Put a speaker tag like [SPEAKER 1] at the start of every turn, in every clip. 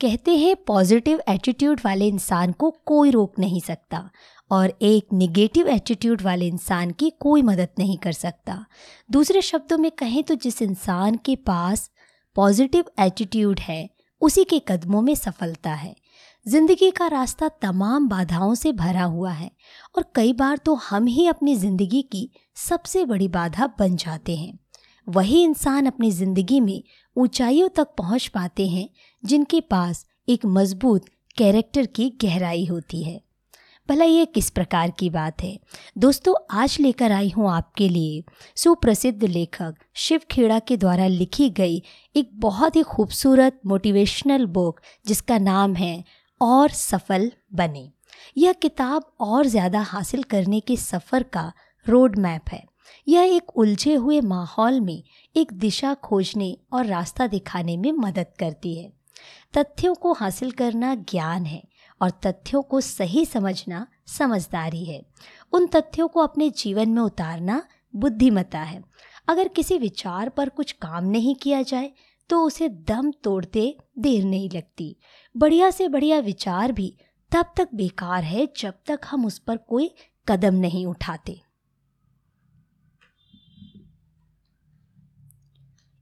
[SPEAKER 1] कहते हैं positive attitude वाले इंसान को कोई रोक नहीं सकता और एक निगेटिव एटीट्यूड वाले इंसान की कोई मदद नहीं कर सकता। दूसरे शब्दों में कहें तो जिस इंसान के पास पॉजिटिव एटीट्यूड है, उसी के कदमों में सफलता है। ज़िंदगी का रास्ता तमाम बाधाओं से भरा हुआ है और कई बार तो हम ही अपनी ज़िंदगी की सबसे बड़ी बाधा बन जाते हैं। वही इंसान अपनी ज़िंदगी में ऊंचाइयों तक पहुँच पाते हैं जिनके पास एक मज़बूत कैरेक्टर की गहराई होती है। भला ये किस प्रकार की बात है? दोस्तों, आज लेकर आई हूँ आपके लिए सुप्रसिद्ध लेखक शिव खेड़ा के द्वारा लिखी गई एक बहुत ही खूबसूरत मोटिवेशनल बुक जिसका नाम है और सफल बने। यह किताब और ज़्यादा हासिल करने के सफ़र का रोड मैप है। यह एक उलझे हुए माहौल में एक दिशा खोजने और रास्ता दिखाने में मदद करती है। तथ्यों को हासिल करना ज्ञान है और तथ्यों को सही समझना समझदारी है। उन तथ्यों को अपने जीवन में उतारना बुद्धिमता है। अगर किसी विचार पर कुछ काम नहीं किया जाए तो उसे दम तोड़ते देर नहीं लगती। बढ़िया से बढ़िया विचार भी तब तक बेकार है जब तक हम उस पर कोई कदम नहीं उठाते।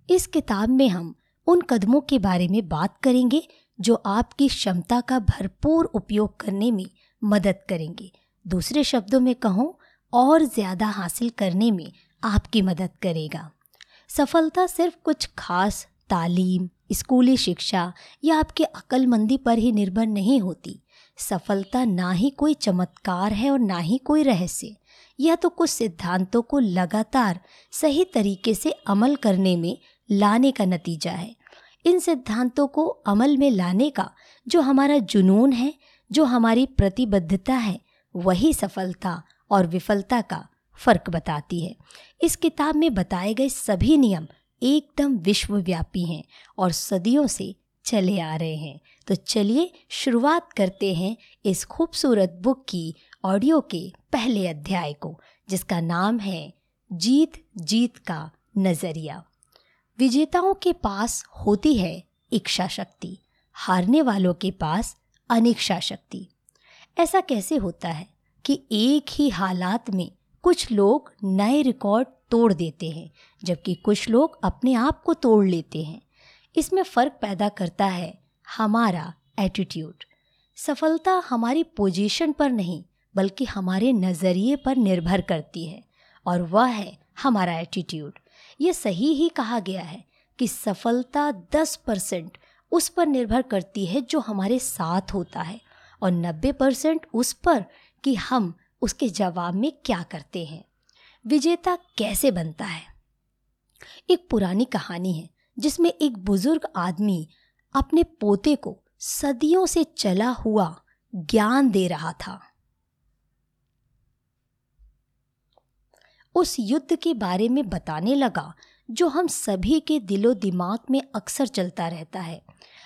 [SPEAKER 1] इस किताब में हम उन कदमों के बारे में बात करेंगे, जो आपकी क्षमता का भरपूर उपयोग करने में मदद करेंगे। दूसरे शब्दों में कहूँ, और ज़्यादा हासिल करने में आपकी मदद करेगा। सफलता सिर्फ़ कुछ खास तालीम, स्कूली शिक्षा या आपके अक्लमंदी पर ही निर्भर नहीं होती। सफलता ना ही कोई चमत्कार है और ना ही कोई रहस्य। यह तो कुछ सिद्धांतों को लगातार सही तरीके से अमल करने में लाने का नतीजा है। इन सिद्धांतों को अमल में लाने का जो हमारा जुनून है, जो हमारी प्रतिबद्धता है, वही सफलता और विफलता का फ़र्क बताती है। इस किताब में बताए गए सभी नियम एकदम विश्वव्यापी हैं और सदियों से चले आ रहे हैं। तो चलिए शुरुआत करते हैं इस खूबसूरत बुक की ऑडियो के पहले अध्याय को, जिसका नाम है, जीत जीत का नज़रिया। विजेताओं के पास होती है इच्छा शक्ति, हारने वालों के पास अनिच्छा शक्ति। ऐसा कैसे होता है कि एक ही हालात में कुछ लोग नए रिकॉर्ड तोड़ देते हैं, जबकि कुछ लोग अपने आप को तोड़ लेते हैं? इसमें फ़र्क पैदा करता है हमारा एटीट्यूड सफलता हमारी पोजीशन पर नहीं, बल्कि हमारे नज़रिए पर निर्भर करती है, और वह है हमारा एटीट्यूड ये सही ही कहा गया है कि सफलता दस परसेंट उस पर निर्भर करती है जो हमारे साथ होता है और नब्बे परसेंट उस पर कि हम उसके जवाब में क्या करते हैं। विजेता कैसे बनता है? एक पुरानी कहानी है जिसमें एक बुज़ुर्ग आदमी अपने पोते को सदियों से चला हुआ ज्ञान दे रहा था। उस युद्ध के बारे में बताने लगा, जो हम सभी के दिलो दिमाग में अक्सर चलता रहता है।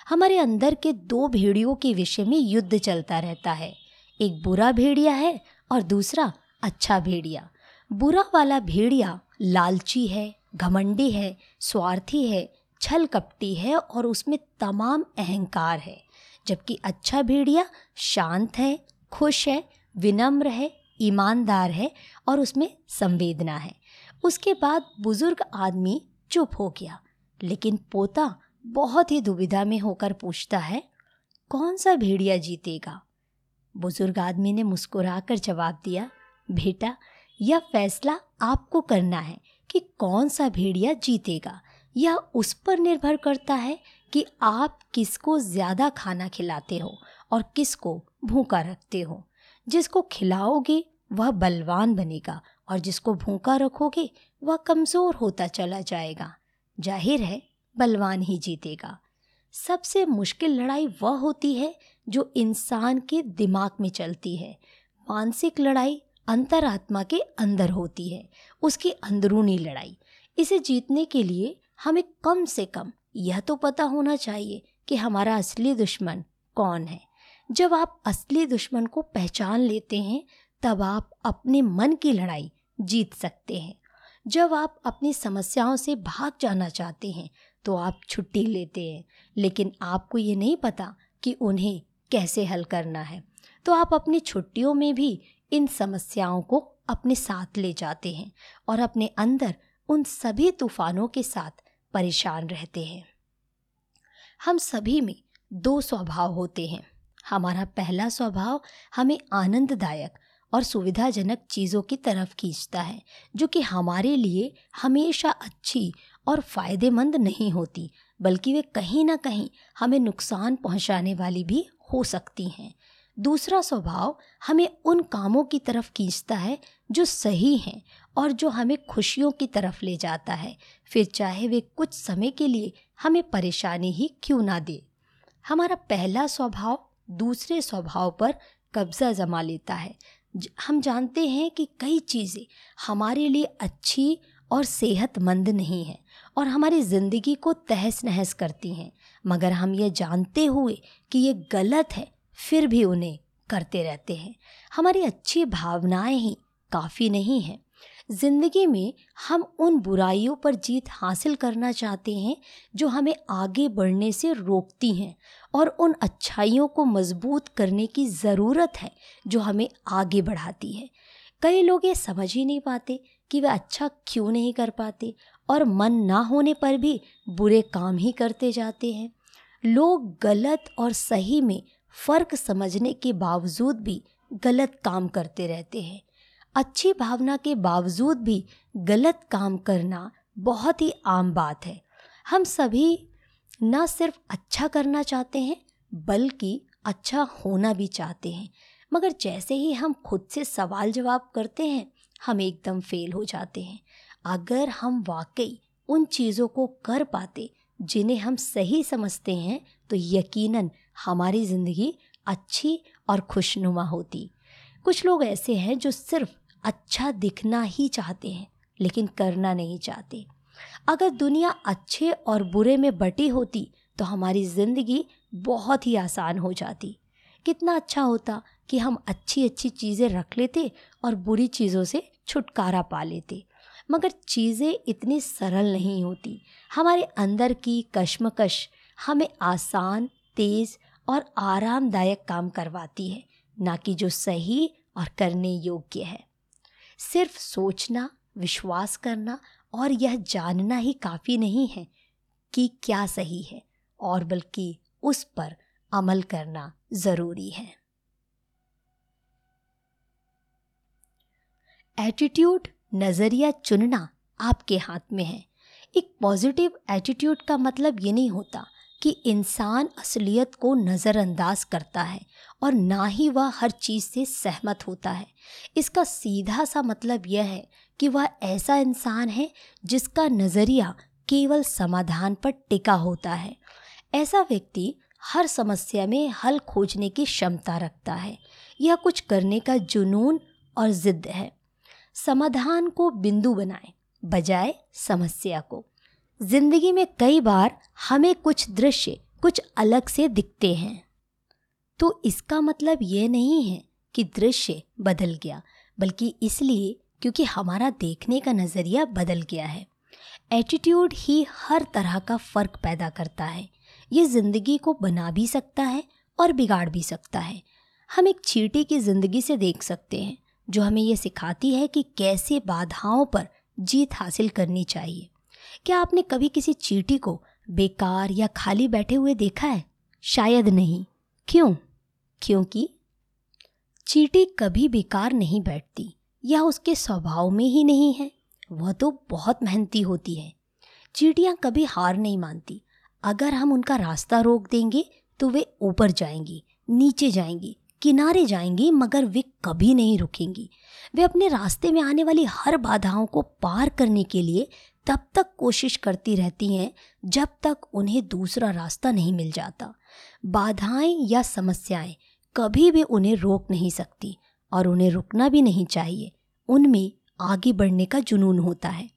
[SPEAKER 1] हमारे अंदर के दो भेड़ियों के विषय में युद्ध चलता रहता है। एक बुरा भेड़िया है और दूसरा अच्छा भेड़िया। बुरा वाला भेड़िया लालची है, घमंडी है, स्वार्थी है, छल कपटी है और उसमें तमाम अहंकार है। जबकि अच्छा भेड़िया शांत है, खुश है, विनम्र है, ईमानदार है और उसमें संवेदना है। उसके बाद बुज़ुर्ग आदमी चुप हो गया, लेकिन पोता बहुत ही दुविधा में होकर पूछता है, कौन सा भेड़िया जीतेगा? बुज़ुर्ग आदमी ने मुस्कुराकर जवाब दिया, बेटा, यह फैसला आपको करना है कि कौन सा भेड़िया जीतेगा। यह उस पर निर्भर करता है कि आप किसको ज़्यादा खाना खिलाते हो और किसको भूखा रखते हो। जिसको खिलाओगे वह बलवान बनेगा और जिसको भूखा रखोगे, वह कमज़ोर होता चला जाएगा। ज़ाहिर है, बलवान ही जीतेगा। सबसे मुश्किल लड़ाई वह होती है, जो इंसान के दिमाग में चलती है। मानसिक लड़ाई अंतरात्मा के अंदर होती है, उसकी अंदरूनी लड़ाई। इसे जीतने के लिए हमें कम से कम यह तो पता होना चाहिए कि हमारा असली दुश्मन कौन है। जब आप असली दुश्मन को पहचान लेते हैं तब आप अपने मन की लड़ाई जीत सकते हैं। जब आप अपनी समस्याओं से भाग जाना चाहते हैं तो आप छुट्टी लेते हैं, लेकिन आपको ये नहीं पता कि उन्हें कैसे हल करना है। तो आप अपनी छुट्टियों में भी इन समस्याओं को अपने साथ ले जाते हैं और अपने अंदर उन सभी तूफानों के साथ परेशान रहते हैं। हम सभी में दो स्वभाव होते हैं। हमारा पहला स्वभाव हमें आनंददायक और सुविधाजनक चीज़ों की तरफ़ खींचता है, जो कि हमारे लिए हमेशा अच्छी और फ़ायदेमंद नहीं होती, बल्कि वे कहीं ना कहीं हमें नुकसान पहुँचाने वाली भी हो सकती हैं। दूसरा स्वभाव हमें उन कामों की तरफ़ खींचता है, जो सही हैं और जो हमें खुशियों की तरफ़ ले जाता है। फिर चाहे वे कुछ समय के लिए हमें परेशानी ही क्यों ना दे। हमारा पहला स्वभाव दूसरे स्वभाव पर कब्ज़ा जमा लेता है हम जानते हैं कि कई चीज़ें हमारे लिए अच्छी और सेहतमंद नहीं हैं और हमारी ज़िंदगी को तहस नहस करती हैं। मगर हम ये जानते हुए कि ये गलत है, फिर भी उन्हें करते रहते हैं। हमारी अच्छी भावनाएँ ही काफ़ी नहीं हैं। ज़िंदगी में हम उन बुराइयों पर जीत हासिल करना चाहते हैं जो हमें आगे बढ़ने से रोकती हैं और उन अच्छाइयों को मज़बूत करने की ज़रूरत है, जो हमें आगे बढ़ाती है। कई लोग ये समझ ही नहीं पाते कि वे अच्छा क्यों नहीं कर पाते और मन ना होने पर भी बुरे काम ही करते जाते हैं। लोग गलत और सही में फ़र्क समझने के बावजूद भी गलत काम करते रहते हैं। अच्छी भावना के बावजूद भी गलत काम करना बहुत ही आम बात है। हम सभी न सिर्फ़ अच्छा करना चाहते हैं, बल्कि अच्छा होना भी चाहते हैं। मगर जैसे ही हम खुद से सवाल जवाब करते हैं, हम एकदम फेल हो जाते हैं। अगर हम वाकई उन चीज़ों को कर पाते जिन्हें हम सही समझते हैं तो यकीनन हमारी ज़िंदगी अच्छी और खुशनुमा होती। कुछ लोग ऐसे हैं जो सिर्फ़ अच्छा दिखना ही चाहते हैं, लेकिन करना नहीं चाहते। अगर दुनिया अच्छे और बुरे में बटी होती तो हमारी ज़िंदगी बहुत ही आसान हो जाती। कितना अच्छा होता कि हम अच्छी अच्छी चीज़ें रख लेते और बुरी चीज़ों से छुटकारा पा लेते। मगर चीज़ें इतनी सरल नहीं होती। हमारे अंदर की कश्मकश हमें आसान, तेज़ और आरामदायक काम करवाती है, ना कि जो सही और करने योग्य है। सिर्फ़ सोचना, विश्वास करना और यह जानना ही काफ़ी नहीं है कि क्या सही है और बल्कि उस पर अमल करना ज़रूरी है। एटीट्यूड नज़रिया चुनना आपके हाथ में है। एक पॉजिटिव एटीट्यूड का मतलब ये नहीं होता कि इंसान असलियत को नज़रअंदाज करता है और ना ही वह हर चीज़ से सहमत होता है। इसका सीधा सा मतलब यह है कि वह ऐसा इंसान है जिसका नज़रिया केवल समाधान पर टिका होता है। ऐसा व्यक्ति हर समस्या में हल खोजने की क्षमता रखता है। यह कुछ करने का जुनून और ज़िद्द है। समाधान को बिंदु बनाए, बजाय समस्या को। ज़िंदगी में कई बार हमें कुछ दृश्य कुछ अलग से दिखते हैं। तो इसका मतलब ये नहीं है कि दृश्य बदल गया, बल्कि इसलिए क्योंकि हमारा देखने का नज़रिया बदल गया है। एटीट्यूड ही हर तरह का फ़र्क पैदा करता है। ये ज़िंदगी को बना भी सकता है और बिगाड़ भी सकता है। हम एक चीटी की ज़िंदगी से देख सकते हैं, जो हमें ये सिखाती है कि कैसे बाधाओं पर जीत हासिल करनी चाहिए। क्या आपने कभी किसी चीटी को बेकार या खाली बैठे हुए देखा है? शायद नहीं। क्यों? क्योंकि चीटी कभी बेकार नहीं बैठती। यह उसके स्वभाव में ही नहीं है? वह तो बहुत मेहनती होती है। चीटियाँ कभी हार नहीं मानती। अगर हम उनका रास्ता रोक देंगे तो वे ऊपर जाएँगी, नीचे जाएँगी, किनारे जाएँगी, मगर वे कभी नहीं रुकेंगी। वे अपने रास्ते में आने वाली हर बाधाओं को पार करने के लिए तब तक कोशिश करती रहती हैं, जब तक उन्हें दूसरा रास्ता नहीं मिल जाता। बाधाएँ या समस्याएँ कभी भी उन्हें रोक नहीं सकती। और उन्हें रुकना भी नहीं चाहिए। उनमें आगे बढ़ने का जुनून होता है।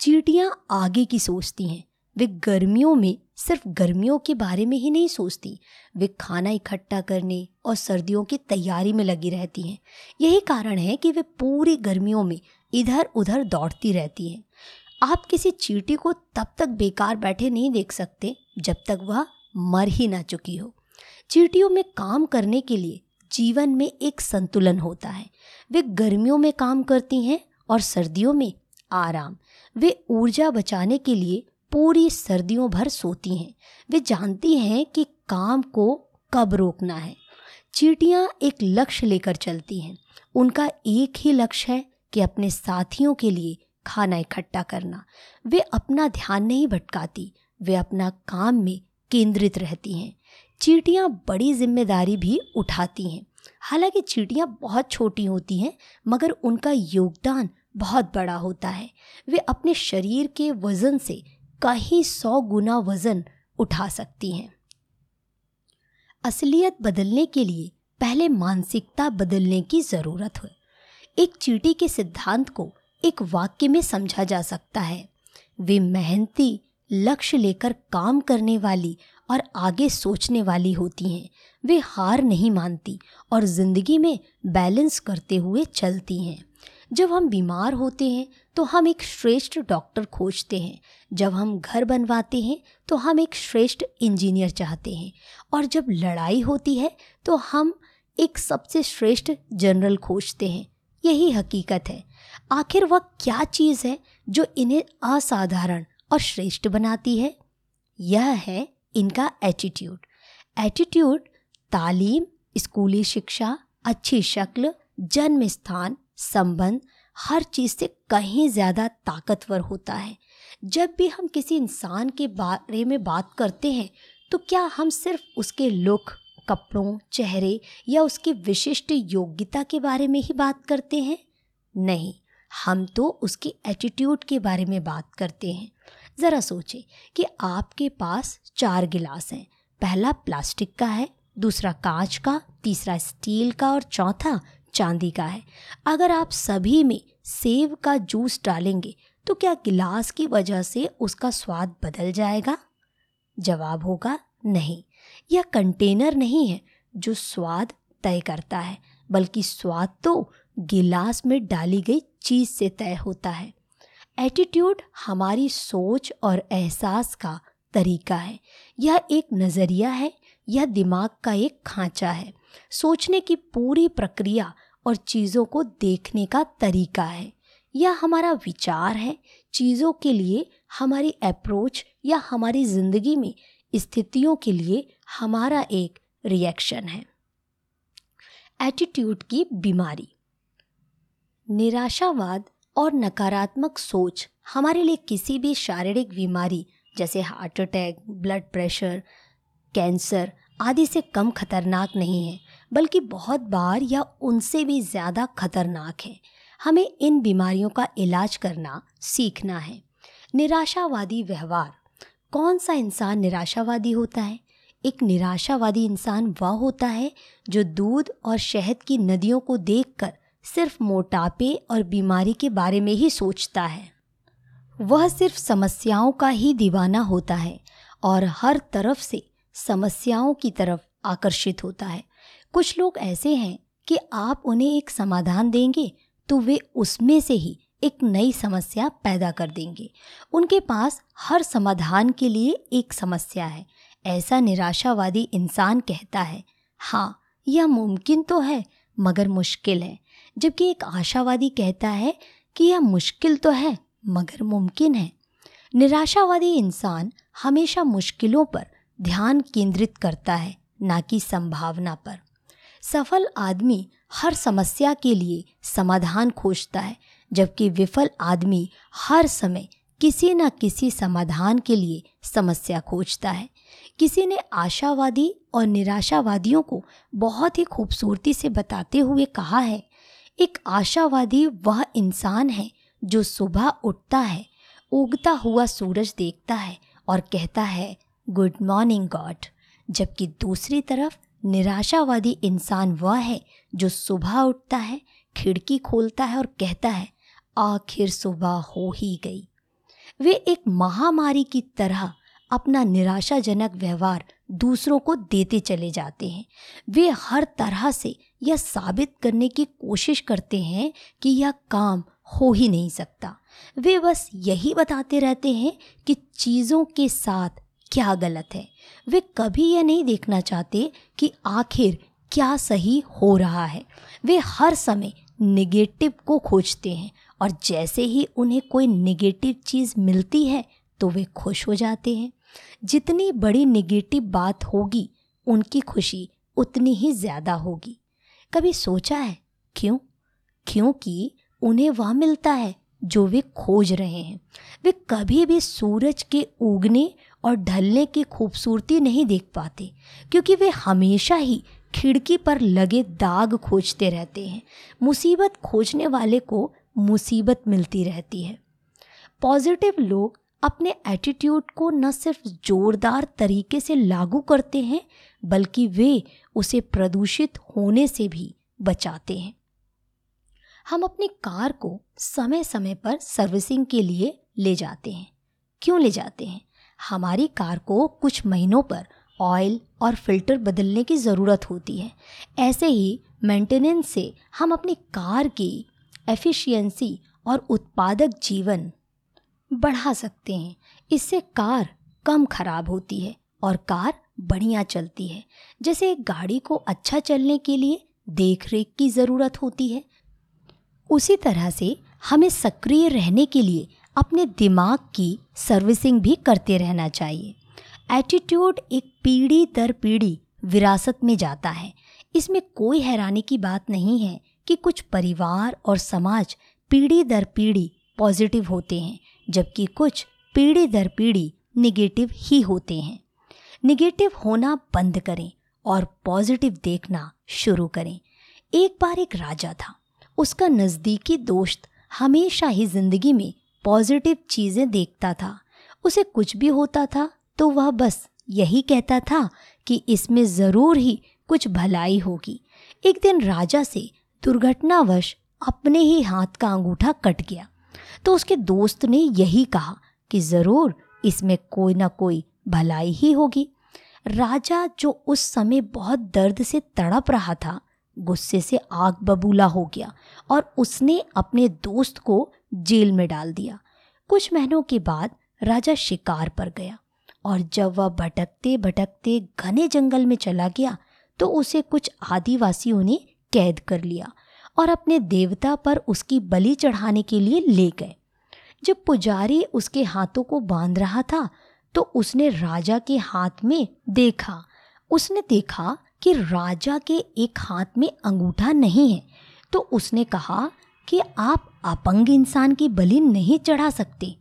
[SPEAKER 1] चीटियाँ आगे की सोचती हैं। वे गर्मियों में सिर्फ़ गर्मियों के बारे में ही नहीं सोचती। वे खाना इकट्ठा करने और सर्दियों की तैयारी में लगी रहती हैं। यही कारण है कि वे पूरी गर्मियों में इधर उधर दौड़ती रहती हैं। आप किसी चीटी को तब तक बेकार बैठे नहीं देख सकते जब तक वह मर ही ना चुकी हो। चीटियों में काम करने के लिए जीवन में एक संतुलन होता है। वे गर्मियों में काम करती हैं और सर्दियों में आराम। वे ऊर्जा बचाने के लिए पूरी सर्दियों भर सोती हैं। वे जानती हैं कि काम को कब रोकना है। चीटियाँ एक लक्ष्य लेकर चलती हैं। उनका एक ही लक्ष्य है कि अपने साथियों के लिए खाना इकट्ठा करना। वे अपना ध्यान नहीं भटकाती। वे अपना काम में केंद्रित रहती हैं। चीटियाँ बड़ी ज़िम्मेदारी भी उठाती हैं। हालाँकि चीटियाँ बहुत छोटी होती हैं, मगर उनका योगदान बहुत बड़ा होता है। वे अपने शरीर के वज़न से कहीं सौ गुना वज़न उठा सकती हैं। असलियत बदलने के लिए पहले मानसिकता बदलने की ज़रूरत है। एक चीटी के सिद्धांत को एक वाक्य में समझा जा सकता है। वे मेहनती, लक्ष्य लेकर काम करने वाली और आगे सोचने वाली होती हैं। वे हार नहीं मानती और ज़िंदगी में बैलेंस करते हुए चलती हैं। जब हम बीमार होते हैं तो हम एक श्रेष्ठ डॉक्टर खोजते हैं। जब हम घर बनवाते हैं तो हम एक श्रेष्ठ इंजीनियर चाहते हैं। और जब लड़ाई होती है तो हम एक सबसे श्रेष्ठ जनरल खोजते हैं। यही हकीकत है। आखिर वह क्या चीज़ है, जो इन्हें असाधारण और श्रेष्ठ बनाती है? यह है इनका एटीट्यूड एटीट्यूड तालीम, स्कूली शिक्षा, अच्छी शक्ल, जन्म स्थान, संबंध, हर चीज़ से कहीं ज़्यादा ताकतवर होता है। जब भी हम किसी इंसान के बारे में बात करते हैं तो क्या हम सिर्फ़ उसके लुक, कपड़ों, चेहरे या उसकी विशिष्ट योग्यता के बारे में ही बात करते हैं? नहीं, हम तो उसके एटीट्यूड के बारे में बात करते हैं। ज़रा सोचें कि आपके पास चार गिलास हैं। पहला प्लास्टिक का है, दूसरा कांच का, तीसरा स्टील का और चौथा चांदी का है। अगर आप सभी में सेब का जूस डालेंगे तो क्या गिलास की वजह से उसका स्वाद बदल जाएगा? जवाब होगा, नहीं। यह कंटेनर नहीं है जो स्वाद तय करता है, बल्कि स्वाद तो गिलास में डाली गई चीज़ से तय होता है। एटीट्यूड हमारी सोच और एहसास का तरीका है। यह एक नज़रिया है, यह दिमाग का एक खांचा है। सोचने की पूरी प्रक्रिया और चीज़ों को देखने का तरीका है। यह हमारा विचार है, चीज़ों के लिए हमारी अप्रोच या हमारी ज़िंदगी में स्थितियों के लिए हमारा एक रिएक्शन है। एटीट्यूड की बीमारी। निराशावाद और नकारात्मक सोच हमारे लिए किसी भी शारीरिक बीमारी, जैसे heart attack, blood pressure, cancer आदि से कम खतरनाक नहीं है, बल्कि बहुत बार या उनसे भी ज़्यादा खतरनाक है। हमें इन बीमारियों का इलाज करना, सीखना है। निराशावादी व्यवहार। कौन सा इंसान निराशावादी होता है? एक निराशावादी इंसान वह होता है जो दूध और शहद की नदियों को देखकर सिर्फ़ मोटापे और बीमारी के बारे में ही सोचता है। वह सिर्फ़ समस्याओं का ही दीवाना होता है और हर तरफ़ से समस्याओं की तरफ़ आकर्षित होता है। कुछ लोग ऐसे हैं कि आप उन्हें एक समाधान देंगे तो वे उसमें से ही एक नई समस्या पैदा कर देंगे। उनके पास हर समाधान के लिए एक समस्या है। ऐसा निराशावादी इंसान कहता है हाँ यह मुमकिन तो है, मगर मुश्किल है। जबकि एक आशावादी कहता है कि यह मुश्किल तो है, मगर मुमकिन है। निराशावादी इंसान हमेशा मुश्किलों पर ध्यान केंद्रित करता है, ना कि संभावना पर। सफल आदमी हर समस्या के लिए समाधान खोजता है, जबकि विफल आदमी हर समय किसी न किसी समाधान के लिए समस्या खोजता है। किसी ने आशावादी और निराशावादियों को बहुत ही खूबसूरती से बताते हुए कहा है एक आशावादी वह इंसान है जो सुबह उठता है, उगता हुआ सूरज देखता है और कहता है, गुड मॉर्निंग गॉड, जबकि दूसरी तरफ़ निराशावादी इंसान वह है जो सुबह उठता है, खिड़की खोलता है और कहता है, आखिर सुबह हो ही गई। वे एक महामारी की तरह अपना निराशाजनक व्यवहार दूसरों को देते चले जाते हैं। वे हर तरह से यह साबित करने की कोशिश करते हैं कि यह काम हो ही नहीं सकता। वे बस यही बताते रहते हैं कि चीज़ों के साथ क्या गलत है। वे कभी यह नहीं देखना चाहते कि आखिर क्या सही हो रहा है। वे हर समय निगेटिव को खोजते हैं और जैसे ही उन्हें कोई निगेटिव चीज़ मिलती है तो वे खुश हो जाते हैं। जितनी बड़ी निगेटिव बात होगी, उनकी खुशी उतनी ही ज़्यादा होगी। कभी सोचा है? क्यों? क्योंकि उन्हें वह मिलता है जो वे खोज रहे हैं। वे कभी भी सूरज के उगने और ढलने की खूबसूरती नहीं देख पाते, क्योंकि वे हमेशा ही खिड़की पर लगे दाग खोजते रहते हैं। मुसीबत खोजने वाले को मुसीबत मिलती रहती है। पॉजिटिव लोग अपने एटीट्यूड को न सिर्फ़ जोरदार तरीके से लागू करते हैं, बल्कि वे उसे प्रदूषित होने से भी बचाते हैं। हम अपनी कार को समय समय पर सर्विसिंग के लिए ले जाते हैं। क्यों ले जाते हैं? हमारी कार को कुछ महीनों पर ऑयल और फ़िल्टर बदलने की ज़रूरत होती है। ऐसे ही मेंटेनेंस से हम अपनी कार की एफिशिएंसी और उत्पादक जीवन बढ़ा सकते हैं। इससे कार कम खराब होती है और कार बढ़िया चलती है। जैसे एक गाड़ी को अच्छा चलने के लिए देख रेख की ज़रूरत होती है। उसी तरह से हमें सक्रिय रहने के लिए अपने दिमाग की सर्विसिंग भी करते रहना चाहिए। एटीट्यूड एक पीढ़ी दर पीढ़ी विरासत में जाता है। इसमें कोई हैरानी की बात नहीं है कि कुछ परिवार और समाज पीढ़ी दर पीढ़ी पॉजिटिव होते हैं। जबकि कुछ पीढ़ी दर पीढ़ी निगेटिव ही होते हैं। निगेटिव होना बंद करें और पॉजिटिव देखना शुरू करें। एक बार एक राजा था। उसका नज़दीकी दोस्त हमेशा ही ज़िंदगी में पॉजिटिव चीज़ें देखता था। उसे कुछ भी होता था तो वह बस यही कहता था कि इसमें ज़रूर ही कुछ भलाई होगी। एक दिन राजा से दुर्घटनावश अपने ही हाथ का अंगूठा कट गया। तो उसके दोस्त ने यही कहा कि ज़रूर इसमें कोई ना कोई भलाई ही होगी। राजा जो उस समय बहुत दर्द से तड़प रहा था, गुस्से से आग बबूला हो गया और उसने अपने दोस्त को जेल में डाल दिया। कुछ महीनों के बाद राजा शिकार पर गया और जब वह भटकते भटकते घने जंगल में चला गया तो उसे कुछ आदिवासियों ने कैद कर लिया और अपने देवता पर उसकी बलि चढ़ाने के लिए ले गए। जब पुजारी उसके हाथों को बाँध रहा था तो उसने राजा के हाथ में देखा। उसने देखा कि राजा के एक हाथ में अंगूठा नहीं है तो उसने कहा कि आप अपंग इंसान की बलि नहीं चढ़ा सकते।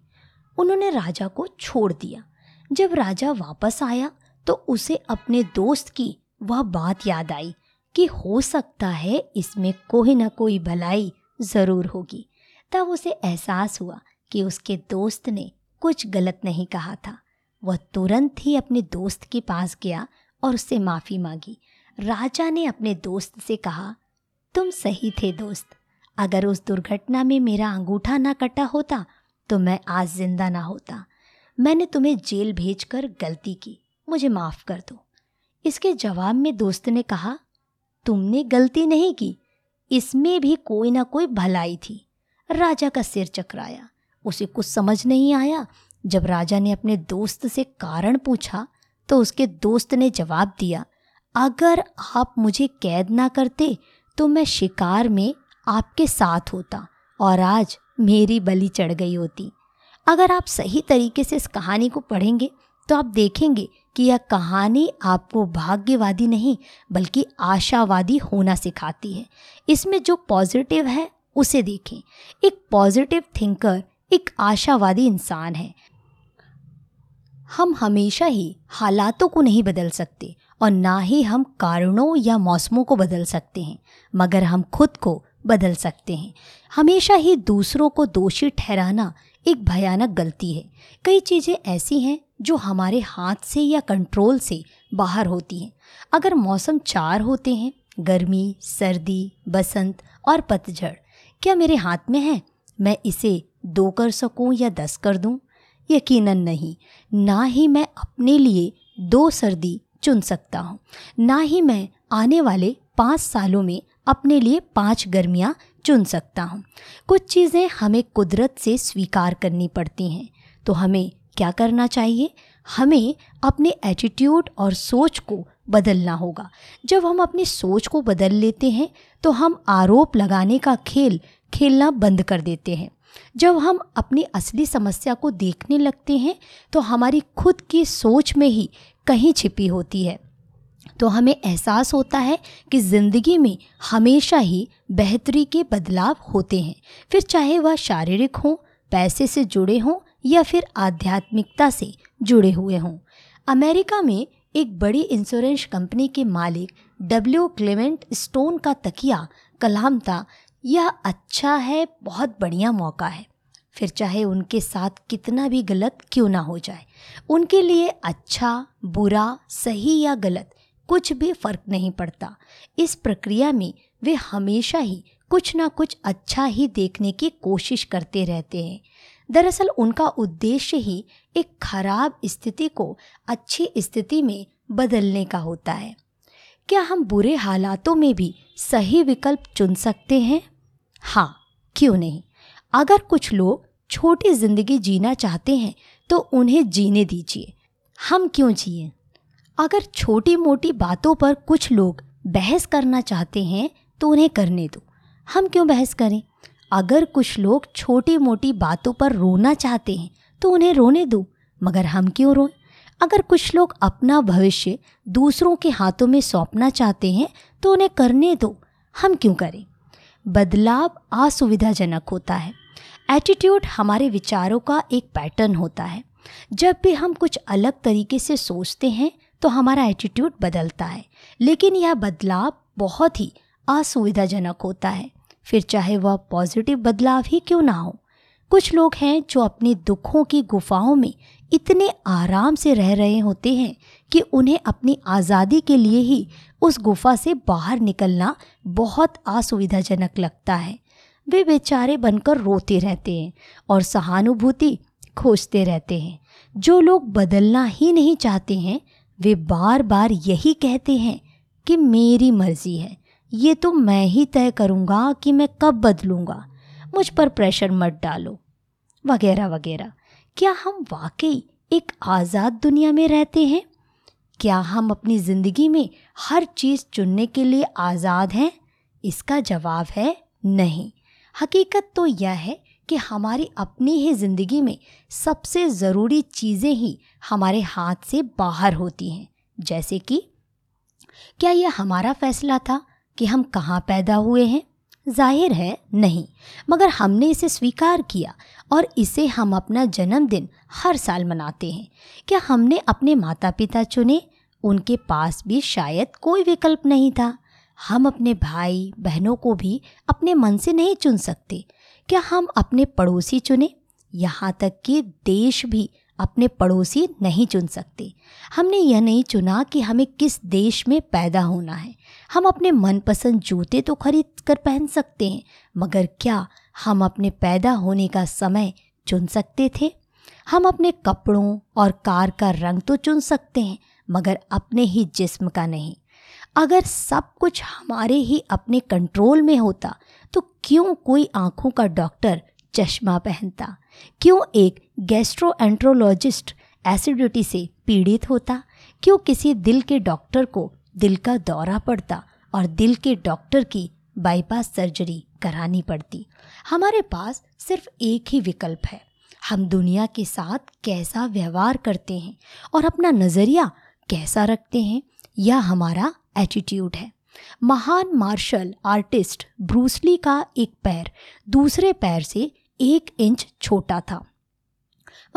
[SPEAKER 1] उन्होंने राजा को छोड़ दिया। जब राजा वापस आया तो उसे अपने दोस्त की वह बात याद आई। कि हो सकता है इसमें कोई ना कोई भलाई ज़रूर होगी। तब उसे एहसास हुआ कि उसके दोस्त ने कुछ गलत नहीं कहा था। वह तुरंत ही अपने दोस्त के पास गया और उससे माफ़ी मांगी। राजा ने अपने दोस्त से कहा, तुम सही थे दोस्त। अगर उस दुर्घटना में मेरा अंगूठा ना कटा होता तो मैं आज ज़िंदा ना होता। मैंने तुम्हें जेल भेजकर गलती की। मुझे माफ़ कर दो। इसके जवाब में दोस्त ने कहा तुमने गलती नहीं की। इसमें भी कोई ना कोई भलाई थी। राजा का सिर चकराया। उसे कुछ समझ नहीं आया। जब राजा ने अपने दोस्त से कारण पूछा तो उसके दोस्त ने जवाब दिया, अगर आप मुझे कैद ना करते तो मैं शिकार में आपके साथ होता और आज मेरी बलि चढ़ गई होती। अगर आप सही तरीके से इस कहानी को पढ़ेंगे तो आप देखेंगे कि यह कहानी आपको भाग्यवादी नहीं, बल्कि आशावादी होना सिखाती है। इसमें जो पॉजिटिव है, उसे देखें। एक पॉजिटिव थिंकर एक आशावादी इंसान है। हम हमेशा ही हालातों को नहीं बदल सकते, और ना ही हम कारणों या मौसमों को बदल सकते हैं, मगर हम खुद को बदल सकते हैं। हमेशा ही दूसरों को दोषी ठहराना एक भयानक गलती है। कई चीज़ें ऐसी हैं जो हमारे हाथ से या कंट्रोल से बाहर होती हैं। अगर मौसम चार होते हैं, गर्मी, सर्दी, बसंत और पतझड़, क्या मेरे हाथ में है? मैं इसे दो कर सकूँ या दस कर दूँ? यकीनन नहीं। ना ही मैं अपने लिए दो सर्दी चुन सकता हूँ। ना ही मैं आने वाले पाँच सालों में अपने लिए पाँच गर्मियाँ चुन सकता हूँ। कुछ चीज़ें हमें कुदरत से स्वीकार करनी पड़ती हैं। तो हमें क्या करना चाहिए? हमें अपने एटीट्यूड और सोच को बदलना होगा। जब हम अपनी सोच को बदल लेते हैं तो हम आरोप लगाने का खेल खेलना बंद कर देते हैं। जब हम अपनी असली समस्या को देखने लगते हैं तो हमारी खुद की सोच में ही कहीं छिपी होती है। तो हमें एहसास होता है कि ज़िंदगी में हमेशा ही बेहतरी के बदलाव होते हैं। फिर चाहे वह शारीरिक हों, पैसे से जुड़े हों या फिर आध्यात्मिकता से जुड़े हुए हों। अमेरिका में एक बड़ी इंश्योरेंस कंपनी के मालिक डब्ल्यू क्लेमेंट स्टोन का तकिया कलाम था यह अच्छा है, बहुत बढ़िया मौका है। फिर चाहे उनके साथ कितना भी गलत क्यों ना हो जाए, उनके लिए अच्छा बुरा, सही या गलत कुछ भी फ़र्क नहीं पड़ता। इस प्रक्रिया में वे हमेशा ही कुछ ना कुछ अच्छा ही देखने की कोशिश करते रहते हैं। दरअसल उनका उद्देश्य ही एक खराब स्थिति को अच्छी स्थिति में बदलने का होता है। क्या हम बुरे हालातों में भी सही विकल्प चुन सकते हैं? हाँ क्यों नहीं? अगर कुछ लोग छोटी ज़िंदगी जीना चाहते हैं तो उन्हें जीने दीजिए। हम क्यों जिए? अगर छोटी मोटी बातों पर कुछ लोग बहस करना चाहते हैं तो उन्हें करने दो। हम क्यों बहस करें? अगर कुछ लोग छोटी मोटी बातों पर रोना चाहते हैं तो उन्हें रोने दो, मगर हम क्यों रोएँ? अगर कुछ लोग अपना भविष्य दूसरों के हाथों में सौंपना चाहते हैं तो उन्हें करने दो। हम क्यों करें? बदलाव असुविधाजनक होता है। एटीट्यूड हमारे विचारों का एक पैटर्न होता है। जब भी हम कुछ अलग तरीके से सोचते हैं तो हमारा एटीट्यूड बदलता है। लेकिन यह बदलाव बहुत ही असुविधाजनक होता है। फिर चाहे वह पॉजिटिव बदलाव ही क्यों ना हो। कुछ लोग हैं जो अपने दुखों की गुफाओं में इतने आराम से रह रहे होते हैं कि उन्हें अपनी आज़ादी के लिए ही उस गुफा से बाहर निकलना बहुत असुविधाजनक लगता है। वे बेचारे बनकर रोते रहते हैं और सहानुभूति खोजते रहते हैं। जो लोग बदलना ही नहीं चाहते हैं वे बार बार यही कहते हैं कि मेरी मर्ज़ी है। ये तो मैं ही तय करूँगा कि मैं कब बदलूँगा। मुझ पर प्रेशर मत डालो। वगैरह वगैरह। क्या हम वाकई एक आज़ाद दुनिया में रहते हैं? क्या हम अपनी ज़िंदगी में हर चीज़ चुनने के लिए आज़ाद हैं? इसका जवाब है नहीं। हकीकत तो यह है कि हमारी अपनी ही ज़िंदगी में सबसे ज़रूरी चीज़ें ही हमारे हाथ से बाहर होती हैं। जैसे कि, क्या यह हमारा फैसला था कि हम कहाँ पैदा हुए हैं? ज़ाहिर है नहीं, मगर हमने इसे स्वीकार किया और इसे हम अपना जन्मदिन हर साल मनाते हैं। क्या हमने अपने माता पिता चुने? उनके पास भी शायद कोई विकल्प नहीं था। हम अपने भाई बहनों को भी अपने मन से नहीं चुन सकते। क्या हम अपने पड़ोसी चुने? यहाँ तक कि देश भी अपने पड़ोसी नहीं चुन सकते। हमने यह नहीं चुना कि हमें किस देश में पैदा होना है। हम अपने मनपसंद जूते तो खरीद कर पहन सकते हैं, मगर क्या हम अपने पैदा होने का समय चुन सकते थे? हम अपने कपड़ों और कार का रंग तो चुन सकते हैं, मगर अपने ही जिस्म का नहीं। अगर सब कुछ हमारे ही अपने कंट्रोल में होता तो क्यों कोई आँखों का डॉक्टर चश्मा पहनता? क्यों एक गैस्ट्रोएंट्रोलॉजिस्ट एसिडिटी से पीड़ित होता? क्यों किसी दिल के डॉक्टर को दिल का दौरा पड़ता और दिल के डॉक्टर की बाईपास सर्जरी करानी पड़ती? हमारे पास सिर्फ़ एक ही विकल्प है। हम दुनिया के साथ कैसा व्यवहार करते हैं और अपना नज़रिया कैसा रखते हैं यह हमारा एटीट्यूड है। महान मार्शल आर्टिस्ट ब्रूसली का एक पैर, दूसरे पैर से एक इंच छोटा था।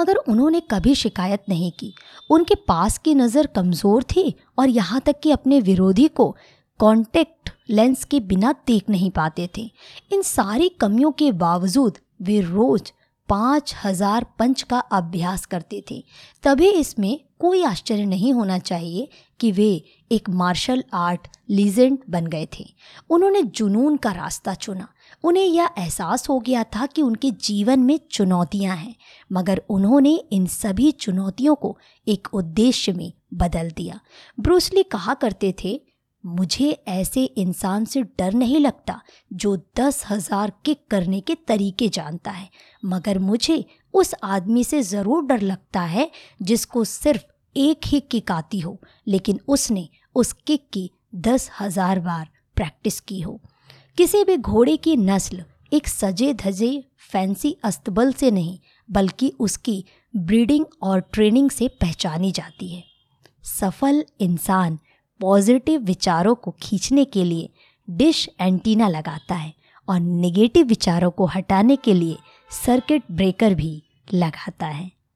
[SPEAKER 1] मगर उन्होंने कभी शिकायत नहीं की। उनके पास की नज़र कमज़ोर थी और यहाँ तक कि अपने विरोधी को कॉन्टेक्ट लेंस के बिना देख नहीं पाते थे। इन सारी कमियों के बावजूद वे रोज़ पाँच हज़ार पंच का अभ्यास करते थे। तभी इसमें कोई आश्चर्य नहीं होना चाहिए कि वे एक मार्शल आर्ट लीजेंड बन गए थे। उन्होंने जुनून का रास्ता चुना। उन्हें यह एहसास हो गया था कि उनके जीवन में चुनौतियाँ हैं, मगर उन्होंने इन सभी चुनौतियों को एक उद्देश्य में बदल दिया। ब्रूसली कहा करते थे मुझे ऐसे इंसान से डर नहीं लगता जो दस हज़ार किक करने के तरीके जानता है। मगर मुझे उस आदमी से ज़रूर डर लगता है जिसको सिर्फ़ एक ही किक आती हो, लेकिन उसने उस किक की दस हज़ार बार प्रैक्टिस की हो। किसी भी घोड़े की नस्ल एक सजे धजे फैंसी अस्तबल से नहीं, बल्कि उसकी ब्रीडिंग और ट्रेनिंग से पहचानी जाती है। सफल इंसान पॉजिटिव विचारों को खींचने के लिए डिश एंटीना लगाता है और नेगेटिव विचारों को हटाने के लिए सर्किट ब्रेकर भी लगाता है।